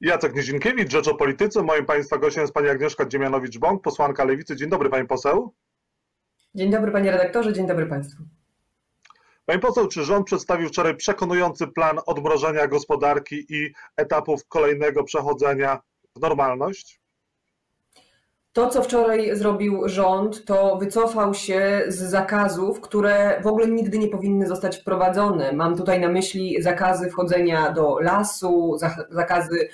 Jacek Nizinkiewicz, Rzecz o Polityce. Moim Państwa gościem jest Pani Agnieszka Dziemianowicz-Bąk, posłanka Lewicy. Dzień dobry Pani poseł. Dzień dobry Panie redaktorze, dzień dobry Państwu. Pani poseł, czy rząd przedstawił wczoraj przekonujący plan odmrożenia gospodarki i etapów kolejnego przechodzenia w normalność? To, co wczoraj zrobił rząd, to wycofał się z zakazów, które w ogóle nigdy nie powinny zostać wprowadzone. Mam tutaj na myśli zakazy wchodzenia do lasu, zakazy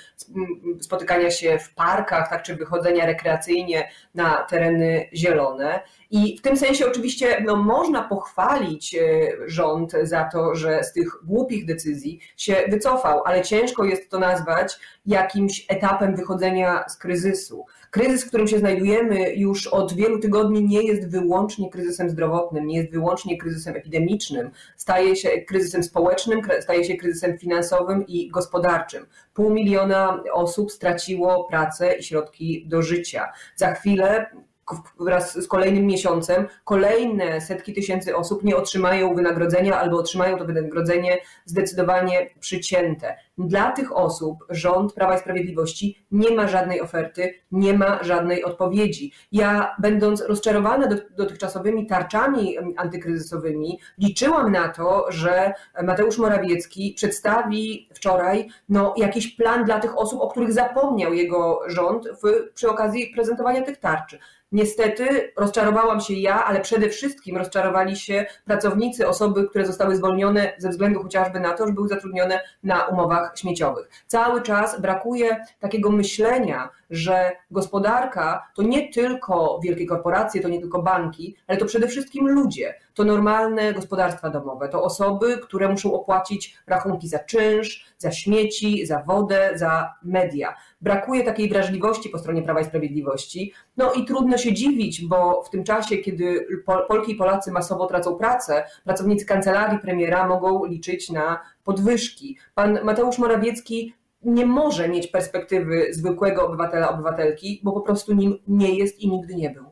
spotykania się w parkach, tak, czy wychodzenia rekreacyjnie na tereny zielone. I w tym sensie oczywiście no, można pochwalić e, rząd za to, że z tych głupich decyzji się wycofał, ale ciężko jest to nazwać jakimś etapem wychodzenia z kryzysu. Kryzys, w którym się znajdujemy już od wielu tygodni, nie jest wyłącznie kryzysem zdrowotnym, nie jest wyłącznie kryzysem epidemicznym, staje się kryzysem społecznym, staje się kryzysem finansowym i gospodarczym. Pół miliona osób straciło pracę i środki do życia. Za chwilę wraz z kolejnym miesiącem kolejne setki tysięcy osób nie otrzymają wynagrodzenia albo otrzymają to wynagrodzenie zdecydowanie przycięte. Dla tych osób rząd Prawa i Sprawiedliwości nie ma żadnej oferty, nie ma żadnej odpowiedzi. Ja, będąc rozczarowana dotychczasowymi tarczami antykryzysowymi, liczyłam na to, że Mateusz Morawiecki przedstawi wczoraj no, jakiś plan dla tych osób, o których zapomniał jego rząd w, przy okazji prezentowania tych tarczy. Niestety rozczarowałam się ja, ale przede wszystkim rozczarowali się pracownicy, osoby, które zostały zwolnione ze względu chociażby na to, że były zatrudnione na umowach śmieciowych. Cały czas brakuje takiego myślenia, że gospodarka to nie tylko wielkie korporacje, to nie tylko banki, ale to przede wszystkim ludzie. To normalne gospodarstwa domowe, to osoby, które muszą opłacić rachunki za czynsz, za śmieci, za wodę, za media. Brakuje takiej wrażliwości po stronie Prawa i Sprawiedliwości. No i trudno się dziwić, bo w tym czasie, kiedy Polki i Polacy masowo tracą pracę, pracownicy kancelarii premiera mogą liczyć na podwyżki. Pan Mateusz Morawiecki nie może mieć perspektywy zwykłego obywatela, obywatelki, bo po prostu nim nie jest i nigdy nie był.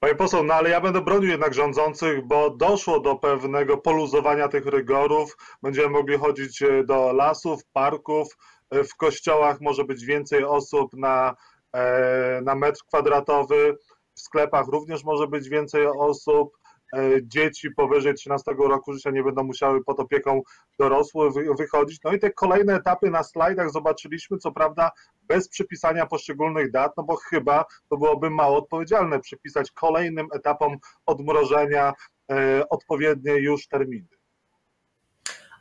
Panie poseł, no ale ja będę bronił jednak rządzących, bo doszło do pewnego poluzowania tych rygorów. Będziemy mogli chodzić e, do lasów, parków, e, w kościołach może być więcej osób na, e, na metr kwadratowy, w sklepach również może być więcej osób. E, dzieci powyżej 13 roku życia nie będą musiały pod opieką dorosłych wychodzić. No i te kolejne etapy na slajdach zobaczyliśmy, co prawda bez przypisania poszczególnych dat, no bo chyba to byłoby mało odpowiedzialne przypisać kolejnym etapom odmrożenia e, odpowiednie już terminy.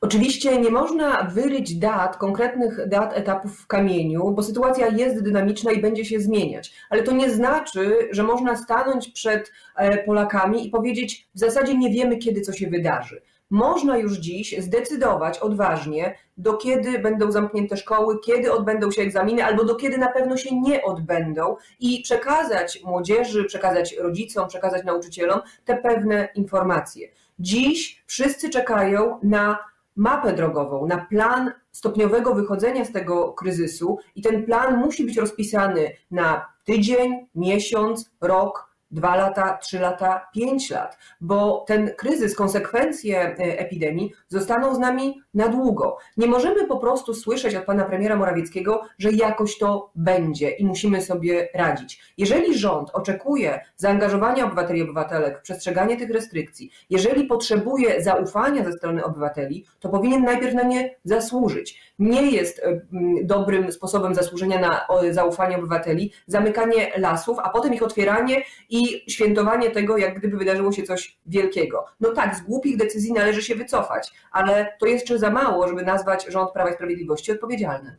Oczywiście nie można wyryć dat, konkretnych dat etapów w kamieniu, bo sytuacja jest dynamiczna i będzie się zmieniać. Ale to nie znaczy, że można stanąć przed e, Polakami i powiedzieć: w zasadzie nie wiemy, kiedy co się wydarzy. Można już dziś zdecydować odważnie, do kiedy będą zamknięte szkoły, kiedy odbędą się egzaminy, albo do kiedy na pewno się nie odbędą i przekazać młodzieży, przekazać rodzicom, przekazać nauczycielom te pewne informacje. Dziś wszyscy czekają na mapę drogową, na plan stopniowego wychodzenia z tego kryzysu i ten plan musi być rozpisany na tydzień, miesiąc, rok, dwa lata, trzy lata, pięć lat, bo ten kryzys, konsekwencje e, epidemii zostaną z nami na długo. Nie możemy po prostu słyszeć od pana premiera Morawieckiego, że jakoś to będzie i musimy sobie radzić. Jeżeli rząd oczekuje zaangażowania obywateli i obywatelek w przestrzeganie tych restrykcji, jeżeli potrzebuje zaufania ze strony obywateli, to powinien najpierw na nie zasłużyć. Nie jest e, dobrym sposobem zasłużenia na zaufanie obywateli zamykanie lasów, a potem ich otwieranie i świętowanie tego, jak gdyby wydarzyło się coś wielkiego. No tak, z głupich decyzji należy się wycofać, ale to jeszcze za mało, żeby nazwać rząd Prawa i Sprawiedliwości odpowiedzialnym.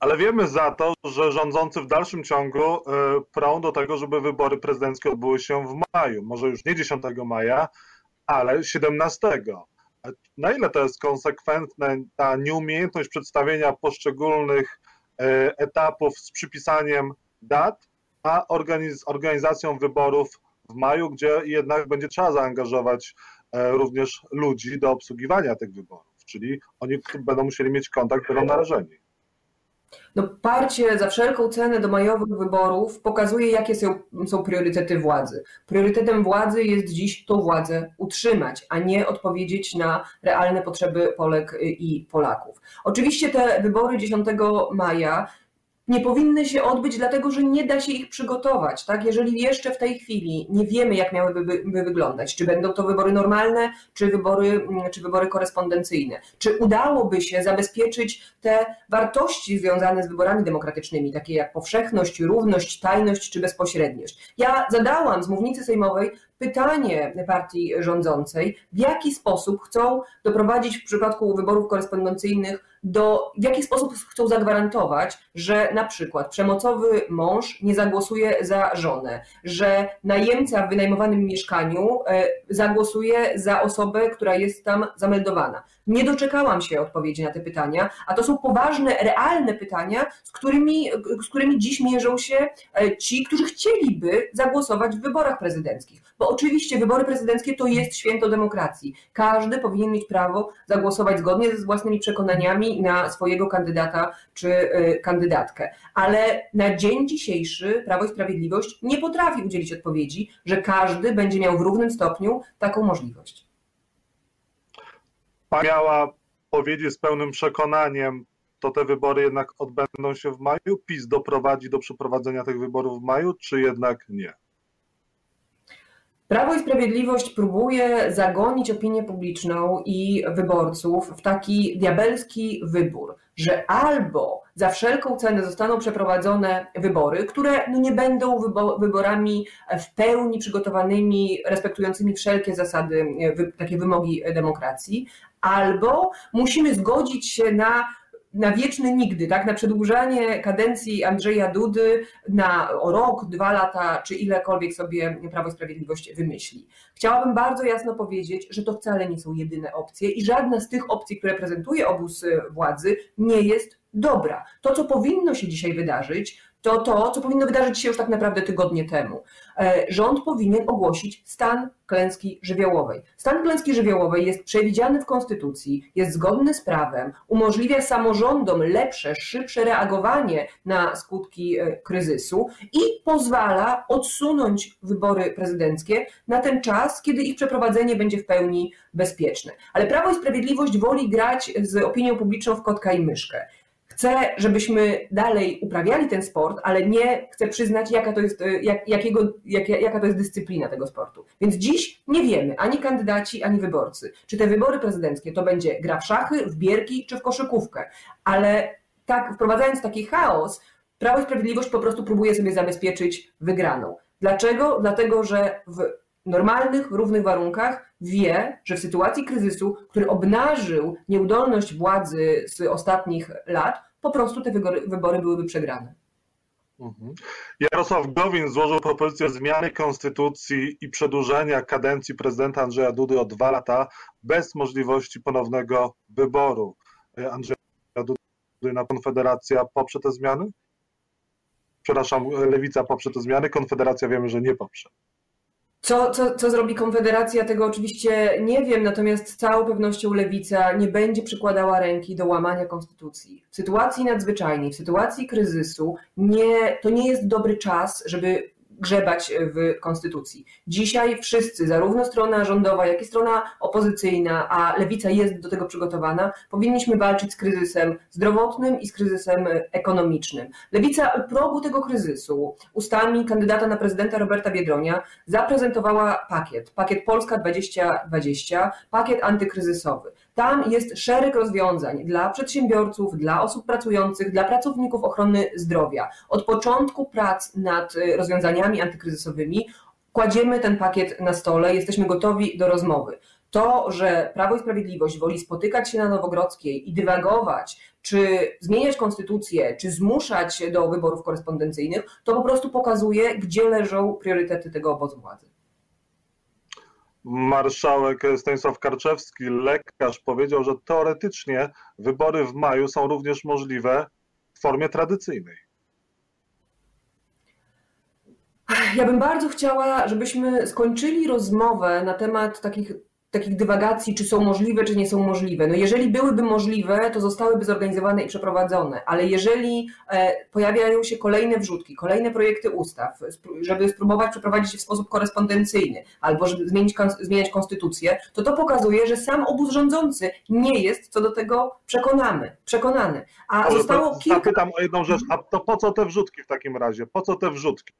Ale wiemy za to, że rządzący w dalszym ciągu e, prą do tego, żeby wybory prezydenckie odbyły się w maju. Może już nie 10 maja, ale 17. Na ile to jest konsekwentne ta nieumiejętność przedstawienia poszczególnych e, etapów z przypisaniem dat, a organiz organizacją wyborów w maju, gdzie jednak będzie trzeba zaangażować e, również ludzi do obsługiwania tych wyborów, czyli oni będą musieli mieć kontakt, będą narażeni. No, parcie za wszelką cenę do majowych wyborów pokazuje, jakie są, są priorytety władzy. Priorytetem władzy jest dziś tą władzę utrzymać, a nie odpowiedzieć na realne potrzeby Polek i Polaków. Oczywiście te wybory 10 maja nie powinny się odbyć, dlatego że nie da się ich przygotować. Tak? Jeżeli jeszcze w tej chwili nie wiemy, jak miałyby by wyglądać, czy będą to wybory normalne, czy wybory, mm, czy wybory korespondencyjne, czy udałoby się zabezpieczyć te wartości związane z wyborami demokratycznymi, takie jak powszechność, równość, tajność czy bezpośredniość. Ja zadałam z mównicy sejmowej pytanie partii rządzącej, w jaki sposób chcą doprowadzić w przypadku wyborów korespondencyjnych do, w jaki sposób chcą zagwarantować, że na przykład przemocowy mąż nie zagłosuje za żonę, że najemca w wynajmowanym mieszkaniu e, zagłosuje za osobę, która jest tam zameldowana. Nie doczekałam się odpowiedzi na te pytania, a to są poważne, realne pytania, z którymi, z którymi dziś mierzą się e, ci, którzy chcieliby zagłosować w wyborach prezydenckich. Bo oczywiście wybory prezydenckie to jest święto demokracji. Każdy powinien mieć prawo zagłosować zgodnie ze własnymi przekonaniami na swojego kandydata czy e, kandydatkę. Ale na dzień dzisiejszy Prawo i Sprawiedliwość nie potrafi udzielić odpowiedzi, że każdy będzie miał w równym stopniu taką możliwość miała powiedzieć z pełnym przekonaniem, to te wybory jednak odbędą się w maju? PiS doprowadzi do przeprowadzenia tych wyborów w maju, czy jednak nie? Prawo i Sprawiedliwość próbuje zagonić opinię publiczną i wyborców w taki diabelski wybór, że albo za wszelką cenę zostaną przeprowadzone wybory, które no nie będą wyborami w pełni przygotowanymi, respektującymi wszelkie zasady, takie wymogi demokracji, albo musimy zgodzić się na na wieczny nigdy, tak? na przedłużanie kadencji Andrzeja Dudy na rok, dwa lata, czy ilekolwiek sobie Prawo i Sprawiedliwość wymyśli. Chciałabym bardzo jasno powiedzieć, że to wcale nie są jedyne opcje i żadna z tych opcji, które prezentuje obóz władzy, nie jest dobra. To, co powinno się dzisiaj wydarzyć, to to, co powinno wydarzyć się już tak naprawdę tygodnie temu. E, rząd powinien ogłosić stan klęski żywiołowej. Stan klęski żywiołowej jest przewidziany w Konstytucji, jest zgodny z prawem, umożliwia samorządom lepsze, szybsze reagowanie na skutki e, kryzysu i pozwala odsunąć wybory prezydenckie na ten czas, kiedy ich przeprowadzenie będzie w pełni bezpieczne. Ale Prawo i Sprawiedliwość woli grać z opinią publiczną w kotka i myszkę. Chce, żebyśmy dalej uprawiali ten sport, ale nie chce przyznać, jaka to jest, e, jak, jakiego, jak, jaka to jest dyscyplina tego sportu. Więc dziś nie wiemy, ani kandydaci, ani wyborcy, czy te wybory prezydenckie to będzie gra w szachy, w bierki czy w koszykówkę. Ale tak, wprowadzając taki chaos, Prawo i Sprawiedliwość po prostu próbuje sobie zabezpieczyć wygraną. Dlaczego? Dlatego, że w normalnych, równych warunkach wie, że w sytuacji kryzysu, który obnażył nieudolność władzy z ostatnich lat, po prostu te wybory, byłyby przegrane. Mhm. Jarosław Gowin złożył propozycję zmiany konstytucji i przedłużenia kadencji prezydenta Andrzeja Dudy o dwa lata bez możliwości ponownego wyboru. E, Andrzeja Dudy na Konfederacja poprze te zmiany? Przepraszam, Lewica poprze te zmiany, Konfederacja wiemy, że nie poprze. Co, co, co zrobi Konfederacja, tego oczywiście nie wiem, natomiast z całą pewnością Lewica nie będzie przykładała ręki do łamania konstytucji. W sytuacji nadzwyczajnej, w sytuacji kryzysu nie, to nie jest dobry czas, żeby grzebać w konstytucji. Dzisiaj wszyscy, zarówno strona rządowa, jak i strona opozycyjna, a lewica jest do tego przygotowana, powinniśmy walczyć z kryzysem zdrowotnym i z kryzysem ekonomicznym. Lewica u progu tego kryzysu ustami kandydata na prezydenta Roberta Biedronia zaprezentowała pakiet, pakiet Polska 2020, pakiet antykryzysowy. Tam jest szereg rozwiązań dla przedsiębiorców, dla osób pracujących, dla pracowników ochrony zdrowia. Od początku prac nad y, rozwiązaniami antykryzysowymi kładziemy ten pakiet na stole, jesteśmy gotowi do rozmowy. To, że Prawo i Sprawiedliwość woli spotykać się na Nowogrodzkiej i dywagować, czy zmieniać konstytucję, czy zmuszać do wyborów korespondencyjnych, to po prostu pokazuje, gdzie leżą priorytety tego obozu władzy marszałek Stanisław Karczewski, lekarz, powiedział, że teoretycznie wybory w maju są również możliwe w formie tradycyjnej. Ja bym bardzo chciała, żebyśmy skończyli rozmowę na temat takich takich dywagacji, czy są możliwe, czy nie są możliwe. No jeżeli byłyby możliwe, to zostałyby zorganizowane i przeprowadzone, ale jeżeli e, pojawiają się kolejne wrzutki, kolejne projekty ustaw, żeby spróbować przeprowadzić je w sposób korespondencyjny, albo żeby zmienić, zmieniać konstytucję, to to pokazuje, że sam obóz rządzący nie jest co do tego przekonany. przekonany. A zostało kilka... Zapytam o jedną rzecz, a to po co te wrzutki w takim razie? Po co te wrzutki?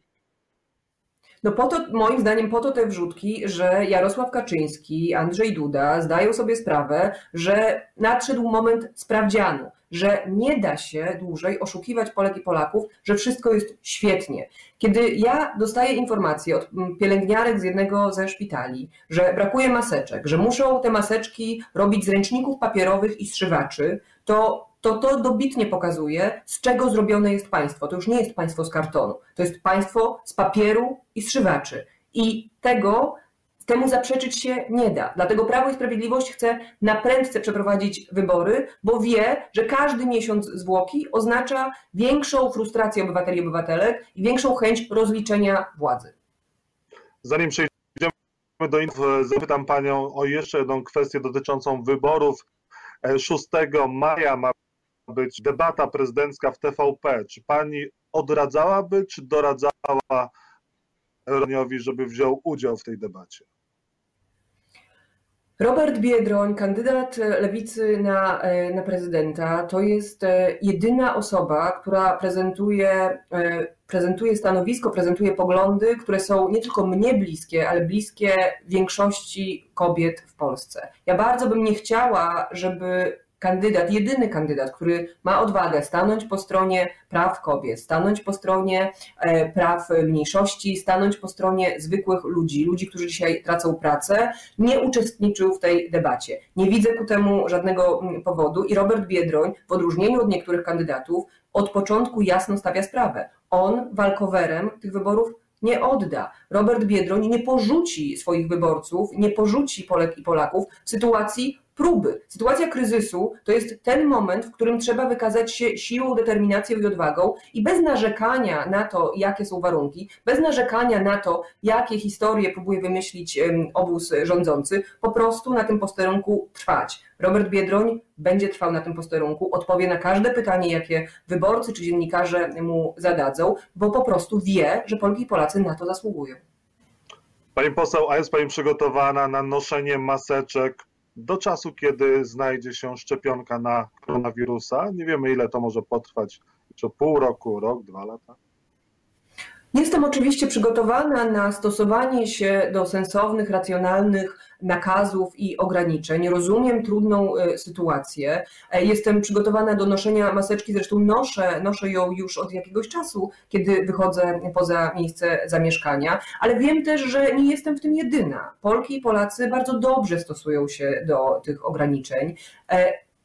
No po to, moim zdaniem, po to te wrzutki, że Jarosław Kaczyński, Andrzej Duda zdają sobie sprawę, że nadszedł moment sprawdzianu, że nie da się dłużej oszukiwać Polek i Polaków, że wszystko jest świetnie. Kiedy ja dostaję informacje od pielęgniarek z jednego ze szpitali, że brakuje maseczek, że muszą te maseczki robić z ręczników papierowych i strzywaczy, to to to dobitnie pokazuje, z czego zrobione jest państwo. To już nie jest państwo z kartonu, to jest państwo z papieru i strzywaczy. I tego temu zaprzeczyć się nie da. Dlatego Prawo i Sprawiedliwość chce na prędce przeprowadzić wybory, bo wie, że każdy miesiąc zwłoki oznacza większą frustrację obywateli i obywatelek i większą chęć rozliczenia władzy. Zanim przejdziemy do info, zapytam Panią o jeszcze jedną kwestię dotyczącą wyborów. 6 maja ma być debata prezydencka w TVP. Czy pani odradzałaby, czy doradzała Roniowi, żeby wziął udział w tej debacie? Robert Biedroń, kandydat lewicy na, e, na prezydenta, to jest e, jedyna osoba, która prezentuje, e, prezentuje stanowisko, prezentuje poglądy, które są nie tylko mnie bliskie, ale bliskie większości kobiet w Polsce. Ja bardzo bym nie chciała, żeby kandydat, jedyny kandydat, który ma odwagę stanąć po stronie praw kobiet, stanąć po stronie e, praw mniejszości, stanąć po stronie zwykłych ludzi, ludzi, którzy dzisiaj tracą pracę, nie uczestniczył w tej debacie. Nie widzę ku temu żadnego mm, powodu i Robert Biedroń, w odróżnieniu od niektórych kandydatów, od początku jasno stawia sprawę. On walkowerem tych wyborów nie odda. Robert Biedroń nie porzuci swoich wyborców, nie porzuci Polek i Polaków w sytuacji próby. Sytuacja kryzysu to jest ten moment, w którym trzeba wykazać się siłą, determinacją i odwagą i bez narzekania na to, jakie są warunki, bez narzekania na to, jakie historie próbuje wymyślić obóz rządzący, po prostu na tym posterunku trwać. Robert Biedroń będzie trwał na tym posterunku, odpowie na każde pytanie, jakie wyborcy czy dziennikarze mu zadadzą, bo po prostu wie, że Polki i Polacy na to zasługują. Pani poseł, a jest Pani przygotowana na noszenie maseczek do czasu, kiedy znajdzie się szczepionka na koronawirusa. Nie wiemy, ile to może potrwać, czy pół roku, rok, dwa lata. Jestem oczywiście przygotowana na stosowanie się do sensownych, racjonalnych nakazów i ograniczeń. Rozumiem trudną e, sytuację. E, jestem przygotowana do noszenia maseczki, zresztą noszę, noszę ją już od jakiegoś czasu, kiedy wychodzę poza miejsce zamieszkania, ale wiem też, że nie jestem w tym jedyna. Polki i Polacy bardzo dobrze stosują się do tych ograniczeń.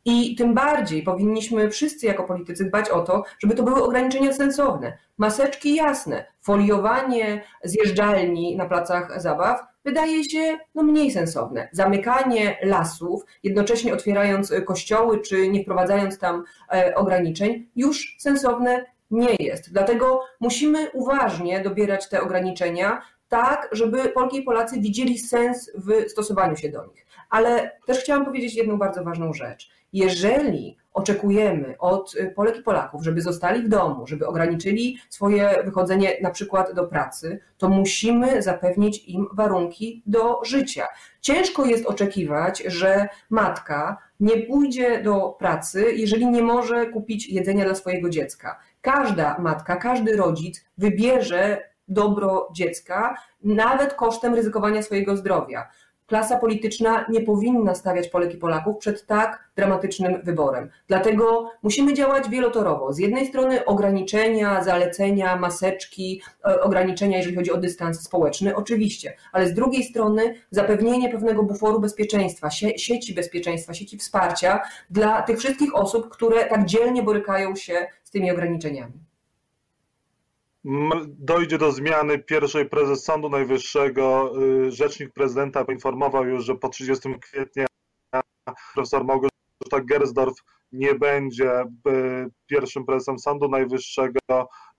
I tym bardziej powinniśmy wszyscy jako politycy dbać o to, żeby to były ograniczenia sensowne. Maseczki jasne, foliowanie zjeżdżalni na placach zabaw wydaje się no, mniej sensowne. Zamykanie lasów, jednocześnie otwierając kościoły czy nie wprowadzając tam e, ograniczeń, już sensowne nie jest. Dlatego musimy uważnie dobierać te ograniczenia, tak, żeby Polki i Polacy widzieli sens w stosowaniu się do nich. Ale też chciałam powiedzieć jedną bardzo ważną rzecz. Jeżeli oczekujemy od y, Polek i Polaków, żeby zostali w domu, żeby ograniczyli swoje wychodzenie na przykład do pracy, to musimy zapewnić im warunki do życia. Ciężko jest oczekiwać, że matka nie pójdzie do pracy, jeżeli nie może kupić jedzenia dla swojego dziecka. Każda matka, każdy rodzic wybierze dobro dziecka, nawet kosztem ryzykowania swojego zdrowia klasa polityczna nie powinna stawiać Polek i Polaków przed tak dramatycznym wyborem. Dlatego musimy działać wielotorowo. Z jednej strony ograniczenia, zalecenia, maseczki, e, ograniczenia, jeżeli chodzi o dystans społeczny, oczywiście, ale z drugiej strony zapewnienie pewnego buforu bezpieczeństwa, sieci bezpieczeństwa, sieci wsparcia dla tych wszystkich osób, które tak dzielnie borykają się z tymi ograniczeniami dojdzie do zmiany pierwszej prezes Sądu Najwyższego. Y, rzecznik prezydenta poinformował już, że po 30 kwietnia profesor Małgorzata Gersdorf nie będzie y, pierwszym prezesem Sądu Najwyższego,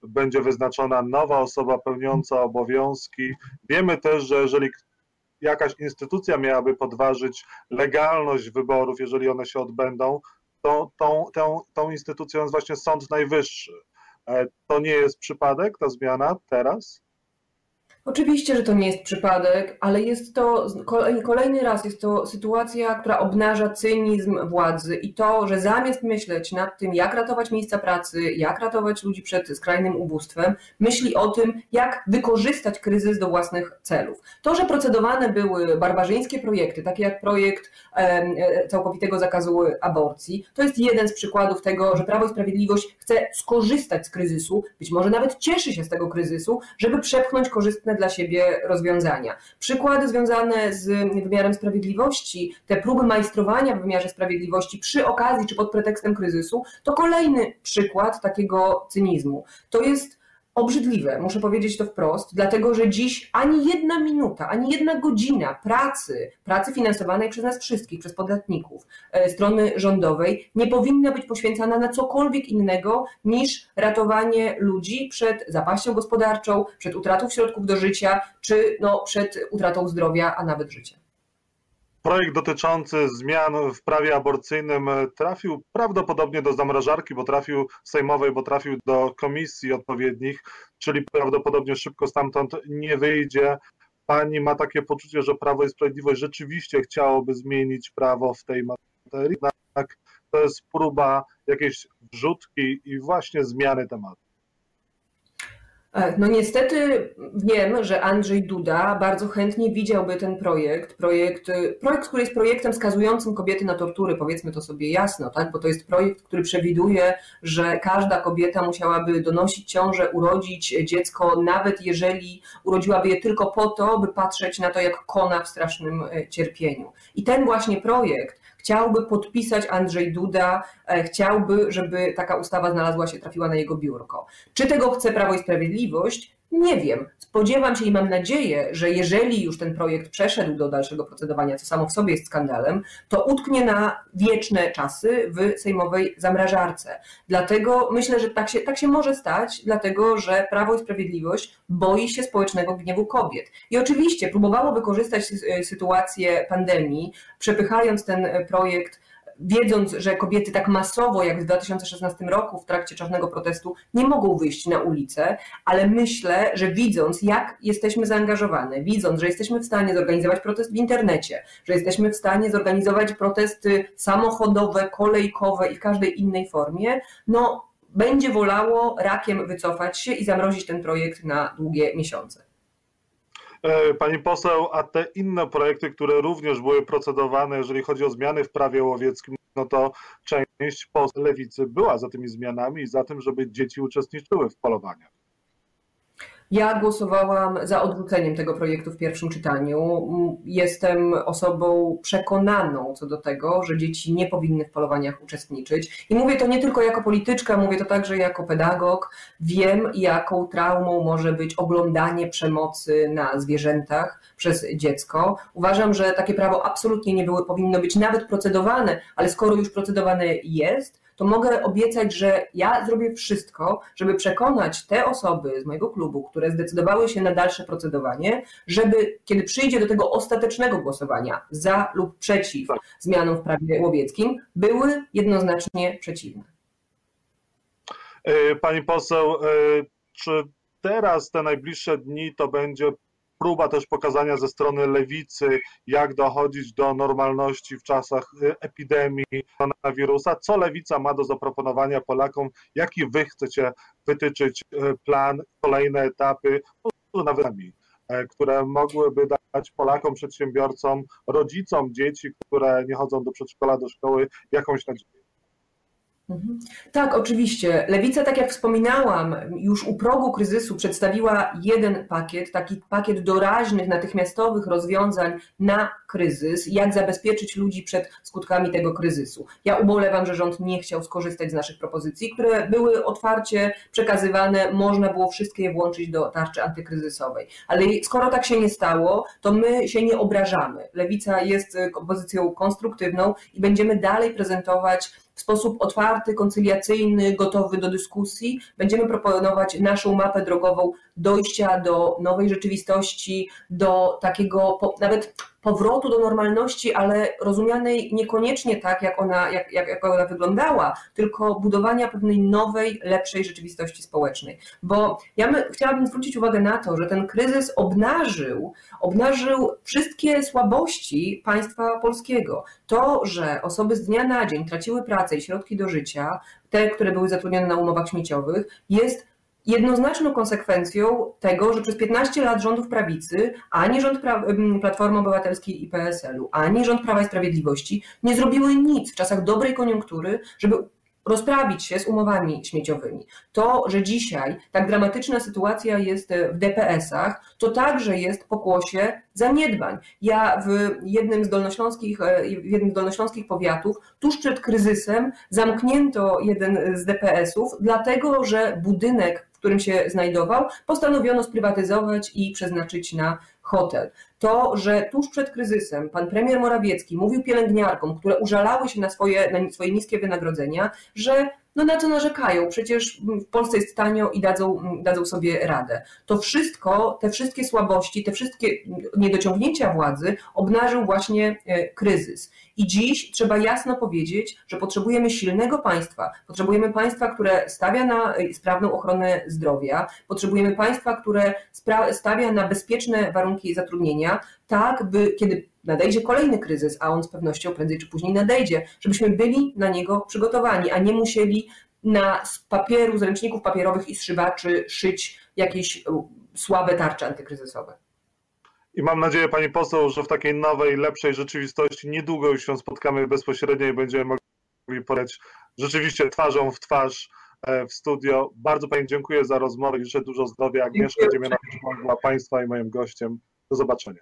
będzie wyznaczona nowa osoba pełniąca obowiązki. Wiemy też, że jeżeli jakaś instytucja miałaby podważyć legalność wyborów, jeżeli one się odbędą, to tą, tą, tą instytucją jest właśnie Sąd Najwyższy. E, to nie jest przypadek, ta zmiana teraz? Oczywiście, że to nie jest przypadek, ale jest to kolejny raz jest to sytuacja, która obnaża cynizm władzy i to, że zamiast myśleć nad tym, jak ratować miejsca pracy, jak ratować ludzi przed skrajnym ubóstwem, myśli o tym, jak wykorzystać kryzys do własnych celów. To, że procedowane były barbarzyńskie projekty, takie jak projekt e, całkowitego zakazu aborcji, to jest jeden z przykładów tego, że Prawo i Sprawiedliwość chce skorzystać z kryzysu, być może nawet cieszy się z tego kryzysu, żeby przepchnąć korzystne dla siebie rozwiązania. Przykłady związane z wymiarem sprawiedliwości, te próby majstrowania w wymiarze sprawiedliwości przy okazji czy pod pretekstem kryzysu, to kolejny przykład takiego cynizmu. To jest obrzydliwe, muszę powiedzieć to wprost, dlatego że dziś ani jedna minuta, ani jedna godzina pracy, pracy finansowanej przez nas wszystkich, przez podatników, e, strony rządowej, nie powinna być poświęcana na cokolwiek innego niż ratowanie ludzi przed zapaścią gospodarczą, przed utratą środków do życia, czy no, przed utratą zdrowia, a nawet życia. Projekt dotyczący zmian w prawie aborcyjnym trafił prawdopodobnie do zamrażarki, bo trafił sejmowej, bo trafił do komisji odpowiednich, czyli prawdopodobnie szybko stamtąd nie wyjdzie. Pani ma takie poczucie, że Prawo i Sprawiedliwość rzeczywiście chciałoby zmienić prawo w tej materii, jednak to jest próba jakiejś wrzutki i właśnie zmiany tematu. E, no niestety wiem, że Andrzej Duda bardzo chętnie widziałby ten projekt, projekt, e, projekt, który jest projektem skazującym kobiety na tortury, powiedzmy to sobie jasno, tak? bo to jest projekt, który przewiduje, że każda kobieta musiałaby donosić ciążę, urodzić dziecko, nawet jeżeli urodziłaby je tylko po to, by patrzeć na to, jak kona w strasznym e, cierpieniu. I ten właśnie projekt chciałby podpisać Andrzej Duda, e, chciałby, żeby taka ustawa znalazła się, trafiła na jego biurko. Czy tego chce Prawo i Sprawiedliwość? Nie wiem. Spodziewam się i mam nadzieję, że jeżeli już ten projekt przeszedł do dalszego procedowania, co samo w sobie jest skandalem, to utknie na wieczne czasy w sejmowej zamrażarce. Dlatego myślę, że tak się, tak się może stać, dlatego że Prawo i Sprawiedliwość boi się społecznego gniewu kobiet. I oczywiście próbowało wykorzystać sytuację pandemii, przepychając ten projekt wiedząc, że kobiety tak masowo jak w 2016 roku w trakcie czarnego protestu nie mogą wyjść na ulicę, ale myślę, że widząc jak jesteśmy zaangażowane, widząc, że jesteśmy w stanie zorganizować protest w internecie, że jesteśmy w stanie zorganizować protesty samochodowe, kolejkowe i w każdej innej formie, no będzie wolało rakiem wycofać się i zamrozić ten projekt na długie miesiące. E, pani poseł, a te inne projekty, które również były procedowane, jeżeli chodzi o zmiany w prawie łowieckim, no to część lewicy była za tymi zmianami i za tym, żeby dzieci uczestniczyły w polowaniach. Ja głosowałam za odrzuceniem tego projektu w pierwszym czytaniu. Jestem osobą przekonaną co do tego, że dzieci nie powinny w polowaniach uczestniczyć. I mówię to nie tylko jako polityczka, mówię to także jako pedagog. Wiem, jaką traumą może być oglądanie przemocy na zwierzętach przez dziecko. Uważam, że takie prawo absolutnie nie było, powinno być nawet procedowane, ale skoro już procedowane jest, to mogę obiecać, że ja zrobię wszystko, żeby przekonać te osoby z mojego klubu, które zdecydowały się na dalsze procedowanie, żeby kiedy przyjdzie do tego ostatecznego głosowania za lub przeciw tak. zmianom w prawie łowieckim, były jednoznacznie przeciwne. E, pani poseł, e, czy teraz te najbliższe dni to będzie próba też pokazania ze strony lewicy, jak dochodzić do normalności w czasach y, epidemii koronawirusa. Co lewica ma do zaproponowania Polakom? Jaki wy chcecie wytyczyć y, plan, kolejne etapy, nawet e, które mogłyby dać Polakom, przedsiębiorcom, rodzicom dzieci, które nie chodzą do przedszkola, do szkoły, jakąś nadzieję? Mhm. Tak, oczywiście. Lewica, tak jak wspominałam, już u progu kryzysu przedstawiła jeden pakiet, taki pakiet doraźnych, natychmiastowych rozwiązań na kryzys, jak zabezpieczyć ludzi przed skutkami tego kryzysu. Ja ubolewam, że rząd nie chciał skorzystać z naszych propozycji, które były otwarcie przekazywane, można było wszystkie je włączyć do tarczy antykryzysowej. Ale skoro tak się nie stało, to my się nie obrażamy. Lewica jest opozycją konstruktywną i będziemy dalej prezentować w sposób otwarty, koncyliacyjny, gotowy do dyskusji. Będziemy proponować naszą mapę drogową dojścia do nowej rzeczywistości, do takiego nawet powrotu do normalności, ale rozumianej niekoniecznie tak, jak ona, jak, jak, jak ona wyglądała, tylko budowania pewnej nowej, lepszej rzeczywistości społecznej. Bo ja my, chciałabym zwrócić uwagę na to, że ten kryzys obnażył, obnażył wszystkie słabości państwa polskiego. To, że osoby z dnia na dzień traciły pracę i środki do życia, te, które były zatrudnione na umowach śmieciowych, jest jednoznaczną konsekwencją tego, że przez 15 lat rządów prawicy ani rząd Platformy Obywatelskiej i PSL-u, ani rząd Prawa i Sprawiedliwości nie zrobiły nic w czasach dobrej koniunktury, żeby rozprawić się z umowami śmieciowymi. To, że dzisiaj tak dramatyczna sytuacja jest w DPS-ach, to także jest pokłosie zaniedbań. Ja w jednym z dolnośląskich, w jednym z dolnośląskich powiatów tuż przed kryzysem zamknięto jeden z DPS-ów, dlatego że budynek którym się znajdował, postanowiono sprywatyzować i przeznaczyć na hotel. To, że tuż przed kryzysem pan premier Morawiecki mówił pielęgniarkom, które użalały się na swoje, na swoje niskie wynagrodzenia, że no na co narzekają? Przecież w Polsce jest tanio i dadzą, dadzą sobie radę. To wszystko, te wszystkie słabości, te wszystkie niedociągnięcia władzy obnażył właśnie e, kryzys. I dziś trzeba jasno powiedzieć, że potrzebujemy silnego państwa. Potrzebujemy państwa, które stawia na e, sprawną ochronę zdrowia, potrzebujemy państwa, które stawia na bezpieczne warunki zatrudnienia, tak by kiedy nadejdzie kolejny kryzys, a on z pewnością prędzej czy później nadejdzie, żebyśmy byli na niego przygotowani, a nie musieli na z papieru, z ręczników papierowych i zszywaczy szyć jakieś e, słabe tarcze antykryzysowe. I mam nadzieję, pani poseł, że w takiej nowej, lepszej rzeczywistości niedługo już się spotkamy bezpośrednio i będziemy mogli porać rzeczywiście twarzą w twarz e, w studio. Bardzo pani dziękuję za rozmowę i życzę dużo zdrowia. Agnieszka Dziemianowicz była państwa i moim gościem. Do zobaczenia.